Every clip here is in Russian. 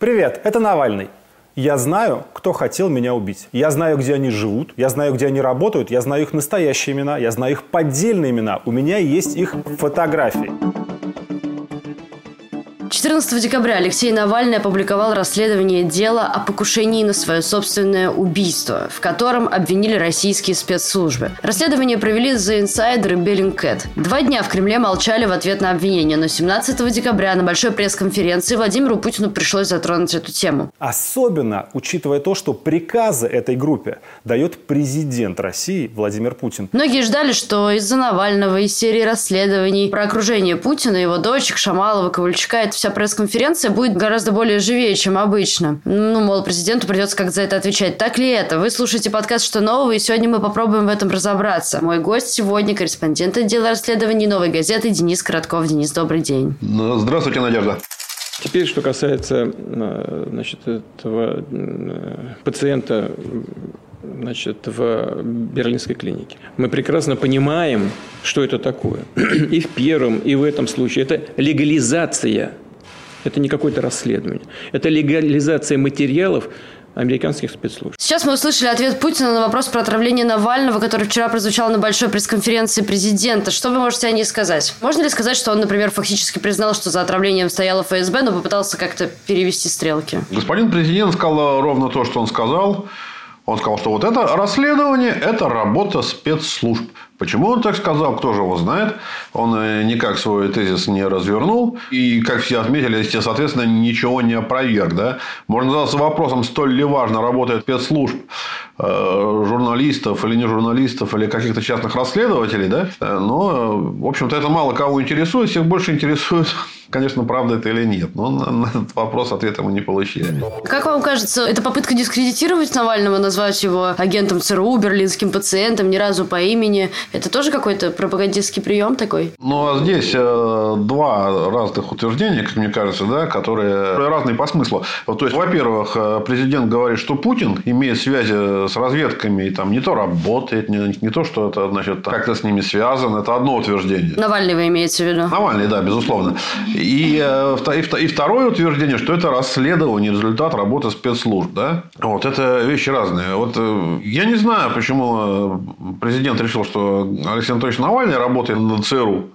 Привет, это Навальный. Я знаю, кто хотел меня убить. Я знаю, где они живут, я знаю, где они работают, я знаю их настоящие имена, я знаю их поддельные имена. У меня есть их фотографии. 14 декабря Алексей Навальный опубликовал расследование дела о покушении на свое собственное убийство, в котором обвинили российские спецслужбы. Расследование провели The Insider и Bellingcat. Два дня в Кремле молчали в ответ на обвинение, но 17 декабря на большой пресс-конференции Владимиру Путину пришлось затронуть эту тему. Особенно учитывая то, что приказы этой группе дает президент России Владимир Путин. Многие ждали, что из-за Навального, из серии расследований про окружение Путина, его дочек, Шамалова, Ковальчука, это вся пресс-конференция будет гораздо более живее, чем обычно. Ну, мол, президенту придется как за это отвечать. Так ли это? Вы слушаете подкаст «Что нового?» и сегодня мы попробуем в этом разобраться. Мой гость сегодня – корреспондент отдела расследований «Новой газеты» Денис Коротков. Денис, добрый день. Ну, здравствуйте, Надежда. Теперь, что касается э, значит, этого э, пациента значит, в берлинской клинике. Мы прекрасно понимаем, что это такое. И в первом, и в этом случае. Это легализация это не какое-то расследование. Это легализация материалов, американских спецслужб. Сейчас мы услышали ответ Путина на вопрос про отравление Навального, который вчера прозвучал на большой пресс-конференции президента. Что вы можете о ней сказать? Можно ли сказать, что он, например, фактически признал, что за отравлением стояла ФСБ, но попытался как-то перевести стрелки? Господин президент сказал ровно то, что он сказал. Он сказал, что вот это расследование – это работа спецслужб. Почему он так сказал, кто же его знает. Он э, никак свой тезис не развернул. И, как все отметили, соответственно, ничего не опроверг. Да? Можно задаться вопросом, столь ли важно работает спецслужб журналистов или не журналистов, или каких-то частных расследователей. Да? Э, но, в общем-то, это мало кого интересует. Всех больше интересует конечно, правда это или нет. Но на, этот вопрос ответа мы не получили. Как вам кажется, это попытка дискредитировать Навального, назвать его агентом ЦРУ, берлинским пациентом, ни разу по имени? Это тоже какой-то пропагандистский прием такой? Ну, а здесь э, два разных утверждения, как мне кажется, да, которые разные по смыслу. То есть, во-первых, э, президент говорит, что Путин имеет связи с разведками, и там не то работает, не, не то, что это, значит, как-то с ними связано. Это одно утверждение. Навальный вы имеете в виду? Навальный, да, безусловно. И, э, и второе утверждение, что это расследование, результат работы спецслужб. Да? Вот это вещи разные. Вот э, я не знаю, почему президент решил, что Алексей Анатольевич Навальный работает на ЦРУ.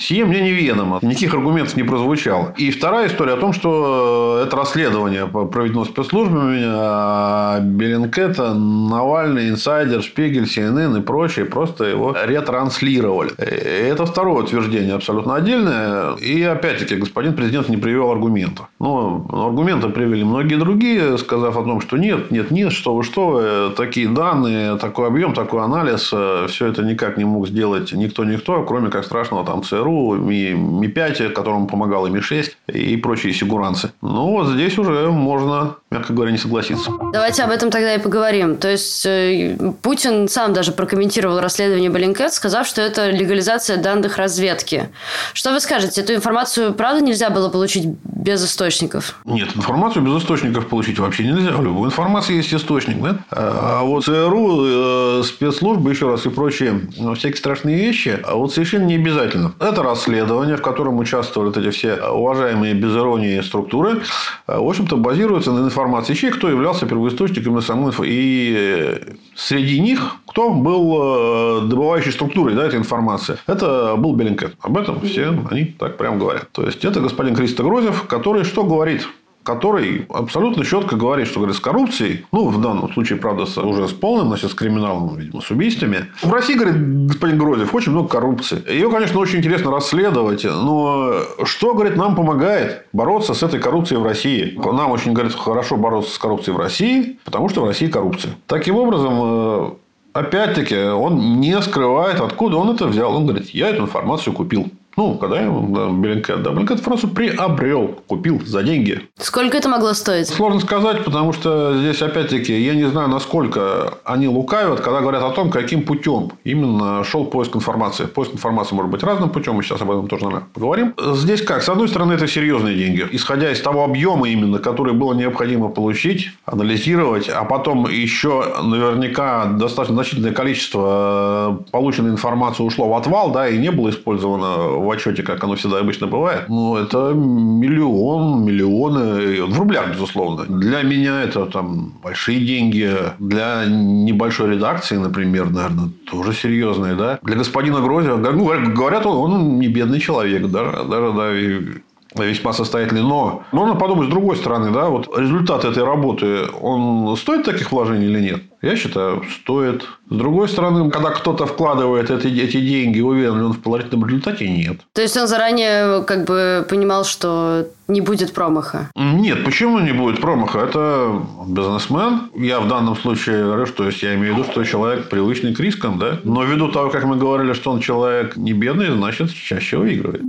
Сие мне неведомо. Никаких аргументов не прозвучало. И вторая история о том, что это расследование проведено спецслужбами, а Беллинкета, Навальный, Инсайдер, Шпигель, CNN и прочие просто его ретранслировали. Это второе утверждение абсолютно отдельное. И опять-таки господин президент не привел аргументов. Но аргументы привели многие другие, сказав о том, что нет, нет, нет, что вы, что вы, такие данные, такой объем, такой анализ, все это никак не мог сделать никто-никто, кроме как страшного там ЦРУ ЦРУ, Ми, Ми-5, которому помогал и Ми-6 и прочие сигуранцы. Ну, вот здесь уже можно, мягко говоря, не согласиться. Давайте об этом тогда и поговорим. То есть, э, Путин сам даже прокомментировал расследование Блинкет, сказав, что это легализация данных разведки. Что вы скажете? Эту информацию, правда, нельзя было получить без источников? Нет, информацию без источников получить вообще нельзя. У любой информации есть источник. Да? А вот ЦРУ, э, спецслужбы, еще раз, и прочие ну, всякие страшные вещи, а вот совершенно не обязательно. Это расследование, в котором участвовали вот эти все уважаемые без иронии структуры, э, в общем-то, базируется на информации чьей, кто являлся первоисточником на самой инфо. И э, среди них кто был э, добывающей структурой да, этой информации? Это был Беллинкет. Об этом все они так прямо говорят. То есть, это господин Христо Грозев, который что говорит? который абсолютно четко говорит, что говорит, с коррупцией, ну, в данном случае, правда, уже с полным, значит, с криминалом, видимо, с убийствами. В России, говорит господин Грозев, очень много коррупции. Ее, конечно, очень интересно расследовать, но что, говорит, нам помогает бороться с этой коррупцией в России? Нам очень, говорит, хорошо бороться с коррупцией в России, потому что в России коррупция. Таким образом, э, опять-таки, он не скрывает, откуда он это взял. Он говорит, я эту информацию купил. Ну, когда я да, Bellingcat, да, Bellingcat информацию приобрел, купил за деньги. Сколько это могло стоить? Сложно сказать, потому что здесь, опять-таки, я не знаю, насколько они лукавят, когда говорят о том, каким путем именно шел поиск информации. Поиск информации может быть разным путем, мы сейчас об этом тоже наверное, поговорим. Здесь как? С одной стороны, это серьезные деньги. Исходя из того объема именно, который было необходимо получить, анализировать, а потом еще наверняка достаточно значительное количество полученной информации ушло в отвал, да, и не было использовано в в отчете, как оно всегда обычно бывает. Ну, это миллион, миллионы. В рублях, безусловно. Для меня это там большие деньги. Для небольшой редакции, например, наверное, тоже серьезные. Да? Для господина Грозя, ну, говорят, он, он не бедный человек. Даже, даже да, весьма состоятельный. Но можно подумать с другой стороны, да, вот результат этой работы, он стоит таких вложений или нет? Я считаю, стоит. С другой стороны, когда кто-то вкладывает эти, эти деньги, уверен ли он в положительном результате, нет. То есть, он заранее как бы понимал, что не будет промаха? Нет, почему не будет промаха? Это бизнесмен. Я в данном случае говорю, что есть, я имею в виду, что человек привычный к рискам, да? Но ввиду того, как мы говорили, что он человек не бедный, значит, чаще выигрывает.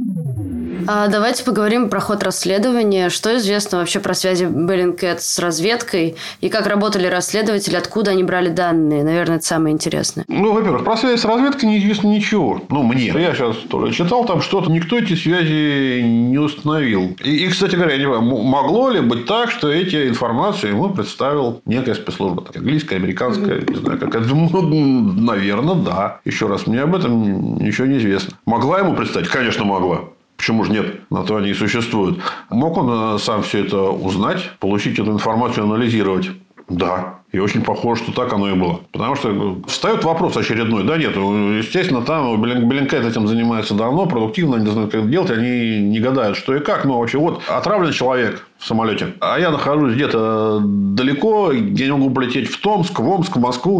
А давайте поговорим про ход расследования. Что известно вообще про связи Bellingcat с разведкой? И как работали расследователи, откуда они брали данные? Наверное, это самое интересное. Ну, во-первых, про связь с разведкой неизвестно ничего. Ну, мне. Я сейчас тоже читал там что-то. Никто эти связи не установил. И, и кстати говоря, я не понимаю, могло ли быть так, что эти информации ему представил некая спецслужба? Так, английская, американская, не знаю, какая-то. Ну, наверное, да. Еще раз, мне об этом ничего не известно. Могла ему представить? Конечно, могла. Почему же нет? На то они и существуют. Мог он э, сам все это узнать, получить эту информацию, анализировать? Да. И очень похоже, что так оно и было. Потому что встает вопрос очередной. Да, нет, ну, естественно, там Блинкет этим занимается давно, продуктивно, они знают, как это делать, они не гадают, что и как. Но вообще, вот отравлен человек в самолете, а я нахожусь где-то далеко, я не могу полететь в Томск, в Омск, в Москву,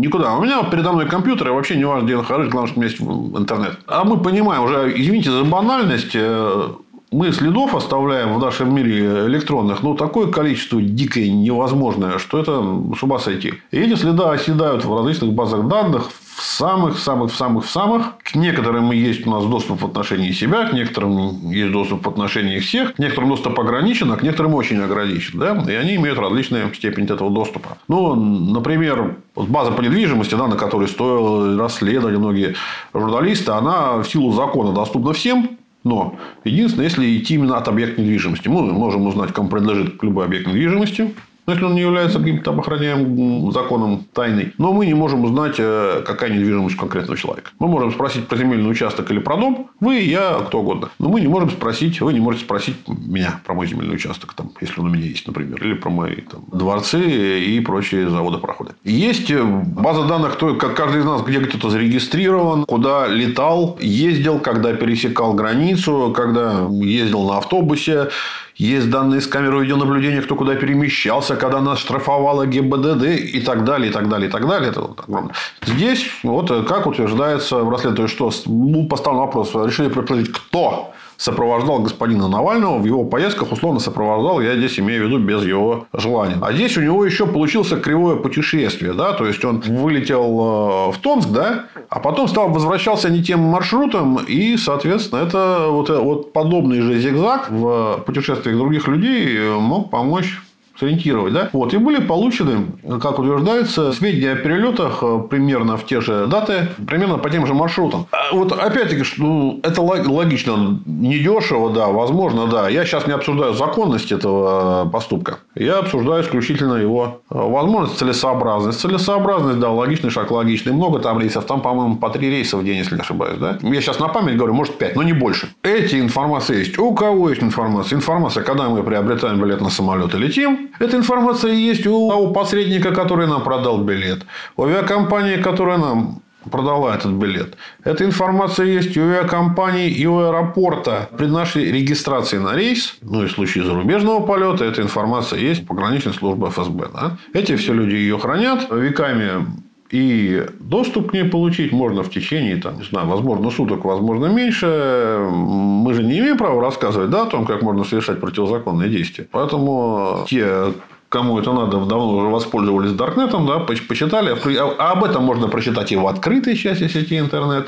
никуда. У меня передо мной компьютер, и вообще не важно, где я нахожусь, главное, что у меня есть интернет. А мы понимаем уже, извините за банальность, э, мы следов оставляем в нашем мире электронных, ну, такое количество дикое, невозможное, что это с ума сойти. И эти следы оседают в различных базах данных, в самых, самых, самых, самых. К некоторым есть у нас доступ в отношении себя, к некоторым есть доступ в отношении всех, к некоторым доступ ограничен, а к некоторым очень ограничен. Да? И они имеют различную степень этого доступа. Ну, например, база по недвижимости, да, на которой стоило расследовать многие журналисты, она в силу закона доступна всем, но единственное, если идти именно от объекта недвижимости, мы можем узнать, кому принадлежит любой объект недвижимости, но если он не является каким-то охраняемым законом тайной. Но мы не можем узнать, э, какая недвижимость конкретного человека. Мы можем спросить про земельный участок или про дом. Вы, я, кто угодно. Но мы не можем спросить, вы не можете спросить меня про мой земельный участок, там, если он у меня есть, например. Или про мои там, дворцы и прочие заводы проходы. Есть э, база данных, кто, как каждый из нас где где-то зарегистрирован, куда летал, ездил, когда пересекал границу, когда ездил на автобусе есть данные с камеры видеонаблюдения, кто куда перемещался, когда нас штрафовала ГИБДД и так далее, и так далее, и так далее. Это вот огромно. Здесь, вот как утверждается в расследовании, что ну, поставлен вопрос, решили предположить, кто сопровождал господина Навального в его поездках, условно сопровождал, я здесь имею в виду без его желания. А здесь у него еще получился кривое путешествие, да, то есть он вылетел э, в Томск, да, а потом стал возвращался не тем маршрутом, и, соответственно, это вот, э, вот подобный же зигзаг в путешествиях других людей мог помочь сориентировать. Да? Вот. И были получены, как утверждается, сведения о перелетах э, примерно в те же даты, примерно по тем же маршрутам. А вот опять-таки, что ну, это логично, недешево, да, возможно, да. Я сейчас не обсуждаю законность этого э, поступка. Я обсуждаю исключительно его э, возможность, целесообразность. Целесообразность, да, логичный шаг, логичный. Много там рейсов. Там, по-моему, по три рейса в день, если не ошибаюсь. Да? Я сейчас на память говорю, может, пять, но не больше. Эти информации есть. У кого есть информация? Информация, когда мы приобретаем билет на самолет и летим. Эта информация есть у того посредника, который нам продал билет. У авиакомпании, которая нам продала этот билет. Эта информация есть у авиакомпании, и у аэропорта. При нашей регистрации на рейс, ну и в случае зарубежного полета, эта информация есть в пограничной службе ФСБ. Да? Эти все люди ее хранят веками и доступ к ней получить можно в течение, там, не знаю, возможно, суток, возможно, меньше. Мы же не имеем права рассказывать да, о том, как можно совершать противозаконные действия. Поэтому те, кому это надо, давно уже воспользовались Даркнетом, да, почитали. А об этом можно прочитать и в открытой части сети интернет.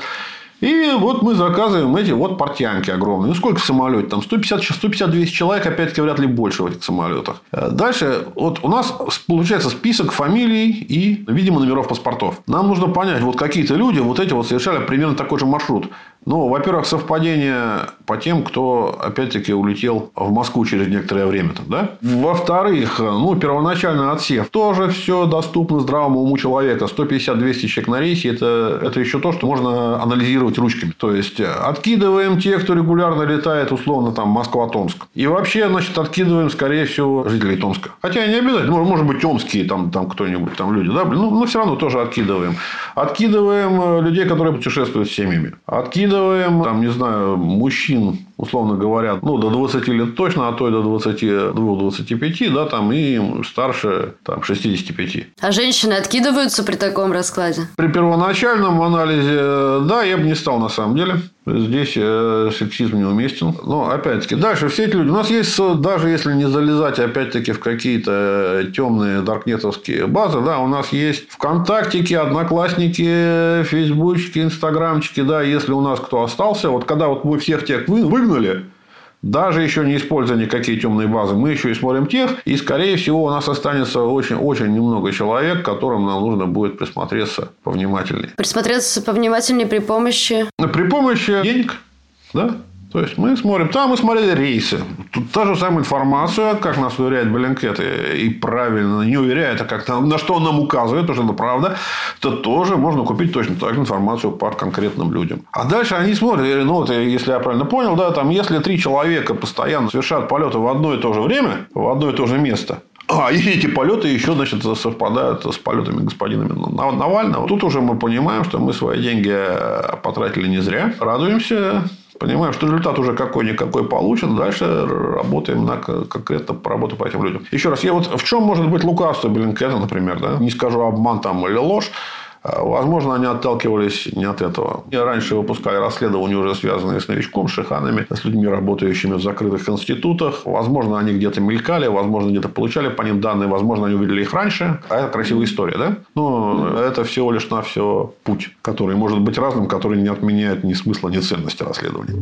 И вот мы заказываем эти вот портянки огромные. Ну, сколько в самолете? Там 150-200 человек, опять-таки, вряд ли больше в этих самолетах. Э, дальше, вот у нас получается список фамилий и, видимо, номеров паспортов. Нам нужно понять, вот какие-то люди вот эти вот совершали примерно такой же маршрут. Ну, во-первых, совпадение по тем, кто, опять-таки, улетел в Москву через некоторое время. Там, да? Во-вторых, ну, первоначально отсев. Тоже все доступно здравому уму человека. 150-200 человек на рейсе это, это еще то, что можно анализировать ручками. То есть, откидываем тех, кто регулярно летает, условно, там, Москва-Томск. И вообще, значит, откидываем, скорее всего, жителей Томска. Хотя не обязательно. Может быть, томские там, там кто-нибудь, там люди. Да? Ну, но все равно тоже откидываем. Откидываем э, людей, которые путешествуют с семьями. Откидываем, там, не знаю, мужчин, условно говоря, ну, до 20 лет точно, а то и до 22-25, да, там, и старше, там, 65. А женщины откидываются при таком раскладе? При первоначальном анализе, да, я бы не стал, на самом деле. Здесь э, сексизм неуместен. Но, опять-таки, дальше все эти люди. У нас есть, даже если не залезать, опять-таки, в какие-то темные даркнетовские базы, да, у нас есть ВКонтактики, Одноклассники, Фейсбучки, Инстаграмчики, да, если у нас кто остался, вот когда вот мы всех тех выгнали, даже еще не используя никакие темные базы, мы еще и смотрим тех, и, скорее всего, у нас останется очень-очень немного человек, которым нам нужно будет присмотреться повнимательнее. Присмотреться повнимательнее при помощи? При помощи денег, да. То есть, мы смотрим, там мы смотрели рейсы. Тут та же самая информация, как нас уверяет Блинкет, и правильно не уверяет, а как на что он нам указывает, тоже это правда, то тоже можно купить точно так же информацию по конкретным людям. А дальше они смотрят, ну, вот, если я правильно понял, да, там, если три человека постоянно совершают полеты в одно и то же время, в одно и то же место, а, и эти полеты еще, значит, совпадают с полетами господина Навального. Тут уже мы понимаем, что мы свои деньги потратили не зря. Радуемся Понимаем, что результат уже какой-никакой получен. Дальше работаем на конкретно работу по этим людям. Еще раз, я вот в чем может быть лукавство Блинкета, например, да? Не скажу обман там или ложь. А, возможно, они отталкивались не от этого. И раньше выпускали расследования, уже связанные с новичком, шиханами, с людьми, работающими в закрытых институтах. Возможно, они где-то мелькали, возможно, где-то получали по ним данные, возможно, они увидели их раньше. А это красивая история, да? Но это всего лишь на все путь, который может быть разным, который не отменяет ни смысла, ни ценности расследования.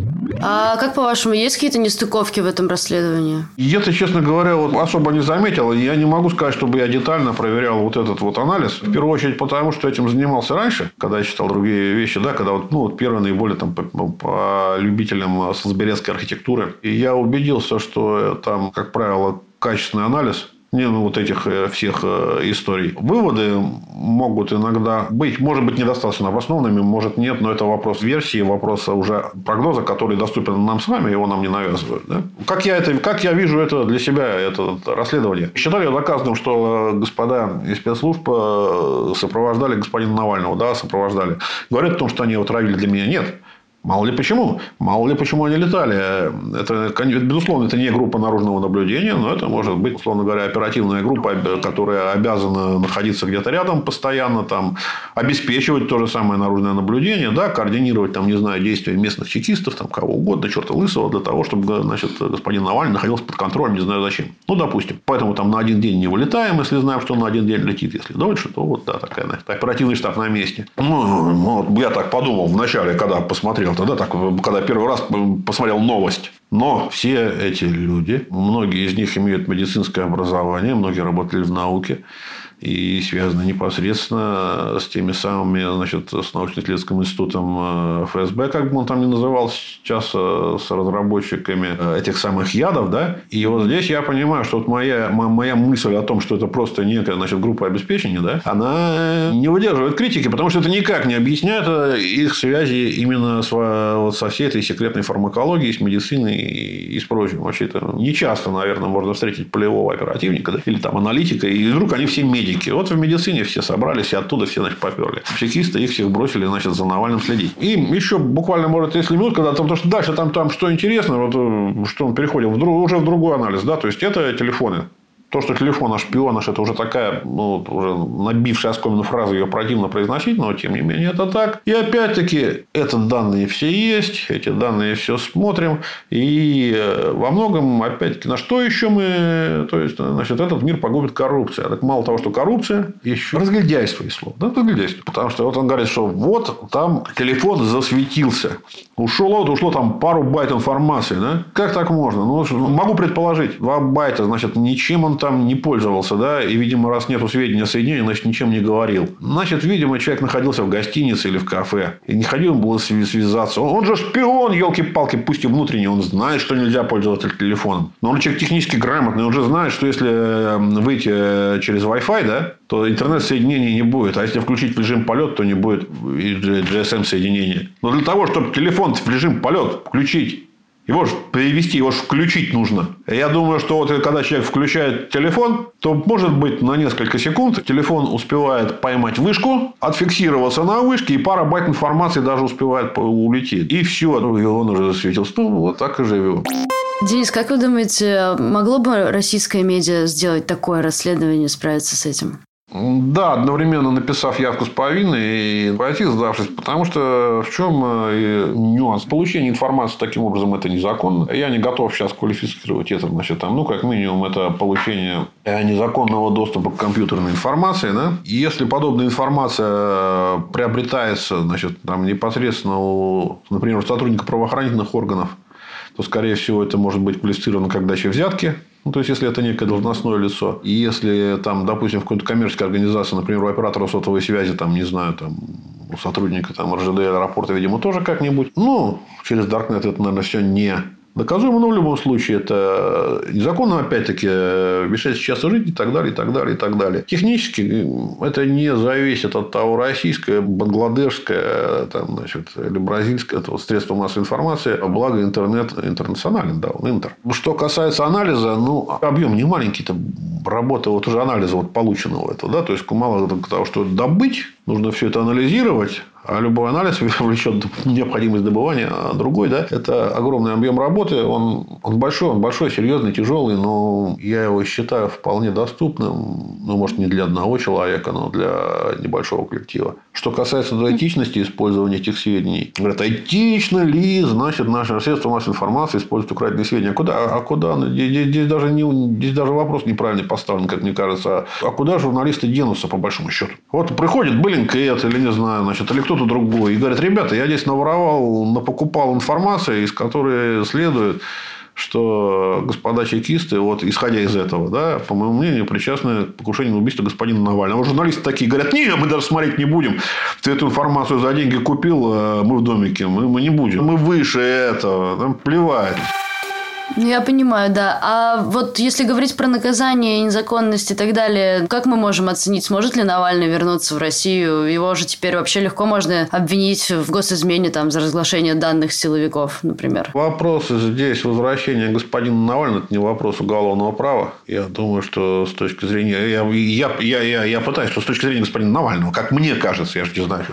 А как, по-вашему, есть какие-то нестыковки в этом расследовании? Я-то, честно говоря, вот особо не заметил. Я не могу сказать, чтобы я детально проверял вот этот вот анализ. В первую очередь, потому что этим занимался раньше, когда я читал другие вещи, да, когда вот, ну, вот первые наиболее там по, по любителям солсберецкой архитектуры. И я убедился, что там, как правило, качественный анализ – вот этих э, всех э, историй. Выводы могут иногда быть, может быть, недостаточно обоснованными, может нет, но это вопрос версии, вопрос уже прогноза, который доступен нам с вами, его нам не навязывают. Да? Как, я это, как я вижу это для себя, это расследование? Считали доказанным, что господа из спецслужб э, сопровождали господина Навального, да, сопровождали. Говорят о том, что они его травили для меня. Нет. Мало ли почему. Мало ли почему они летали. Это, безусловно, это не группа наружного наблюдения, но это может быть, условно говоря, оперативная группа, которая обязана находиться где-то рядом постоянно, там, обеспечивать то же самое наружное наблюдение, да, координировать, там, не знаю, действия местных чекистов, там, кого угодно, черта лысого, для того, чтобы значит, господин Навальный находился под контролем, не знаю зачем. Ну, допустим. Поэтому там на один день не вылетаем, если знаем, что на один день летит. Если дольше, то вот да, такая оперативный штаб на месте. Ну, вот, я так подумал вначале, когда посмотрел посмотрел тогда, так, когда первый раз посмотрел новость. Но все эти люди, многие из них имеют медицинское образование, многие работали в науке и связаны непосредственно с теми самыми, значит, с научно-исследовательским институтом э, ФСБ, как бы он там ни называл сейчас, э, с разработчиками э, этих самых ядов, да. И вот здесь я понимаю, что вот моя, моя мысль о том, что это просто некая, значит, группа обеспечения, да, она не выдерживает критики, потому что это никак не объясняет их связи именно с, вот, со всей этой секретной фармакологией, с медициной и, и с прочим. Вообще, это не часто, наверное, можно встретить полевого оперативника, да, или там аналитика, и вдруг они все медики медики. Вот в медицине все собрались, и оттуда все, значит, поперли. Чекисты их всех бросили, значит, за Навальным следить. И еще буквально, может, если минут, когда там, потому что дальше там, там что интересно, вот, э, что мы переходим в, друг, уже в другой анализ, да, то есть, это телефоны. То, что телефон шпионаж, это уже такая, ну, уже набившая оскомину фраза, ее противно произносить, но тем не менее это так. И опять-таки, это данные все есть, эти данные все смотрим. И э, во многом, опять-таки, на что еще мы, то есть, значит, этот мир погубит коррупция. Так мало того, что коррупция, еще разглядяйство и слово. Да, разглядяйство. Потому что вот он говорит, что вот там телефон засветился. Ушло, вот ушло там пару байт информации. Да? Как так можно? Ну, могу предположить, два байта, значит, ничем он там не пользовался, да, и, видимо, раз нету сведения о соединении, значит, ничем не говорил. Значит, видимо, человек находился в гостинице или в кафе. И не ходил было связаться. Он, он же шпион, елки-палки, пусть и внутренний. Он знает, что нельзя пользоваться телефоном. Но он человек технически грамотный. Он же знает, что если эм, выйти э, через Wi-Fi, да, то интернет-соединения не будет. А если включить в режим полет, то не будет и GSM-соединения. Но для того, чтобы телефон в режим полет включить его же перевести, его же включить нужно. Я думаю, что вот когда человек включает телефон, то, может быть, на несколько секунд телефон успевает поймать вышку, отфиксироваться на вышке, и пара байт информации даже успевает улететь. И все, и он уже засветился. Ну, вот так и живем. Денис, как вы думаете, могло бы российская медиа сделать такое расследование, справиться с этим? Да, одновременно написав явку с повинной и пойти сдавшись, потому что в чем э, нюанс? Получение информации таким образом это незаконно. Я не готов сейчас квалифицировать это, значит, там, ну, как минимум, это получение э, незаконного доступа к компьютерной информации, да? Если подобная информация приобретается, значит, там, непосредственно у, например, у сотрудника правоохранительных органов, то, скорее всего, это может быть квалифицировано как дача взятки, ну, то есть, если это некое должностное лицо. И если там, допустим, в какой-то коммерческой организации, например, у оператора сотовой связи, там, не знаю, там, у сотрудника там, РЖД аэропорта, видимо, тоже как-нибудь. Ну, через Даркнет это, наверное, все не Доказуемо, но в любом случае это незаконно, опять-таки, вмешательство часто жизни и так далее, и так далее, и так далее. Технически это не зависит от того, российское, бангладешское, там, значит, или бразильское это вот средство массовой информации, а благо интернет интернационален, да, он интер. Что касается анализа, ну, объем не маленький-то работы вот уже анализа вот полученного этого, да, то есть мало того, что добыть, нужно все это анализировать, а любой анализ влечет необходимость добывания, а другой, да, это огромный объем работы. Он, он большой, он большой, серьезный, тяжелый, но я его считаю вполне доступным. Ну, может, не для одного человека, но для небольшого коллектива. Что касается этичности использования этих сведений. Говорят, этично ли, значит, наше средство массовой информации используют украденные сведения. А куда? А куда? Здесь, здесь, даже не, здесь даже вопрос неправильно поставлен, как мне кажется. А куда журналисты денутся, по большому счету? Вот приходит Беллинкет или, не знаю, значит, или кто-то другой. И говорят, ребята, я здесь наворовал, напокупал информацию, из которой следует, что господа чекисты, вот, исходя из этого, да, по моему мнению, причастны к покушению на убийство господина Навального. Журналисты такие говорят, нет, мы даже смотреть не будем. Ты эту информацию за деньги купил, э, мы в домике, мы, мы не будем. Мы выше этого, нам плевать. Ну, я понимаю, да. А вот если говорить про наказание, незаконность и так далее, как мы можем оценить, сможет ли Навальный вернуться в Россию? Его же теперь вообще легко можно обвинить в госизмене там, за разглашение данных силовиков, например. Вопрос здесь возвращения господина Навального – это не вопрос уголовного права. Я думаю, что с точки зрения... Я, я, я, я, я пытаюсь, что с точки зрения господина Навального, как мне кажется, я же не знаю,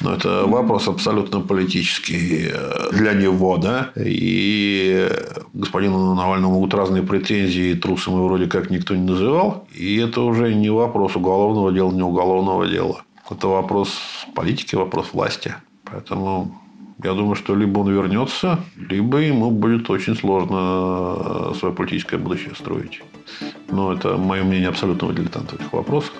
но это вопрос абсолютно политический для него, да, и господин господину Навальному могут разные претензии, трусом его вроде как никто не называл. И это уже не вопрос уголовного дела, не уголовного дела. Это вопрос политики, вопрос власти. Поэтому я думаю, что либо он вернется, либо ему будет очень сложно э, свое политическое будущее строить. Но это мое мнение абсолютного дилетанта в этих вопросах.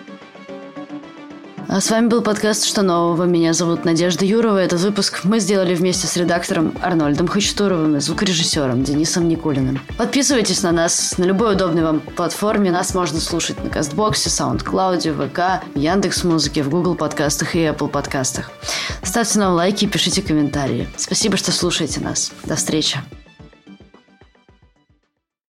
А с вами был подкаст «Что нового?». Меня зовут Надежда Юрова. Этот выпуск мы сделали вместе с редактором Арнольдом Хачатуровым и звукорежиссером Денисом Никулиным. Подписывайтесь на нас на любой удобной вам платформе. Нас можно слушать на Кастбоксе, SoundCloud, ВК, Яндекс.Музыке, в Google подкастах и Apple подкастах. Ставьте нам лайки и пишите комментарии. Спасибо, что слушаете нас. До встречи.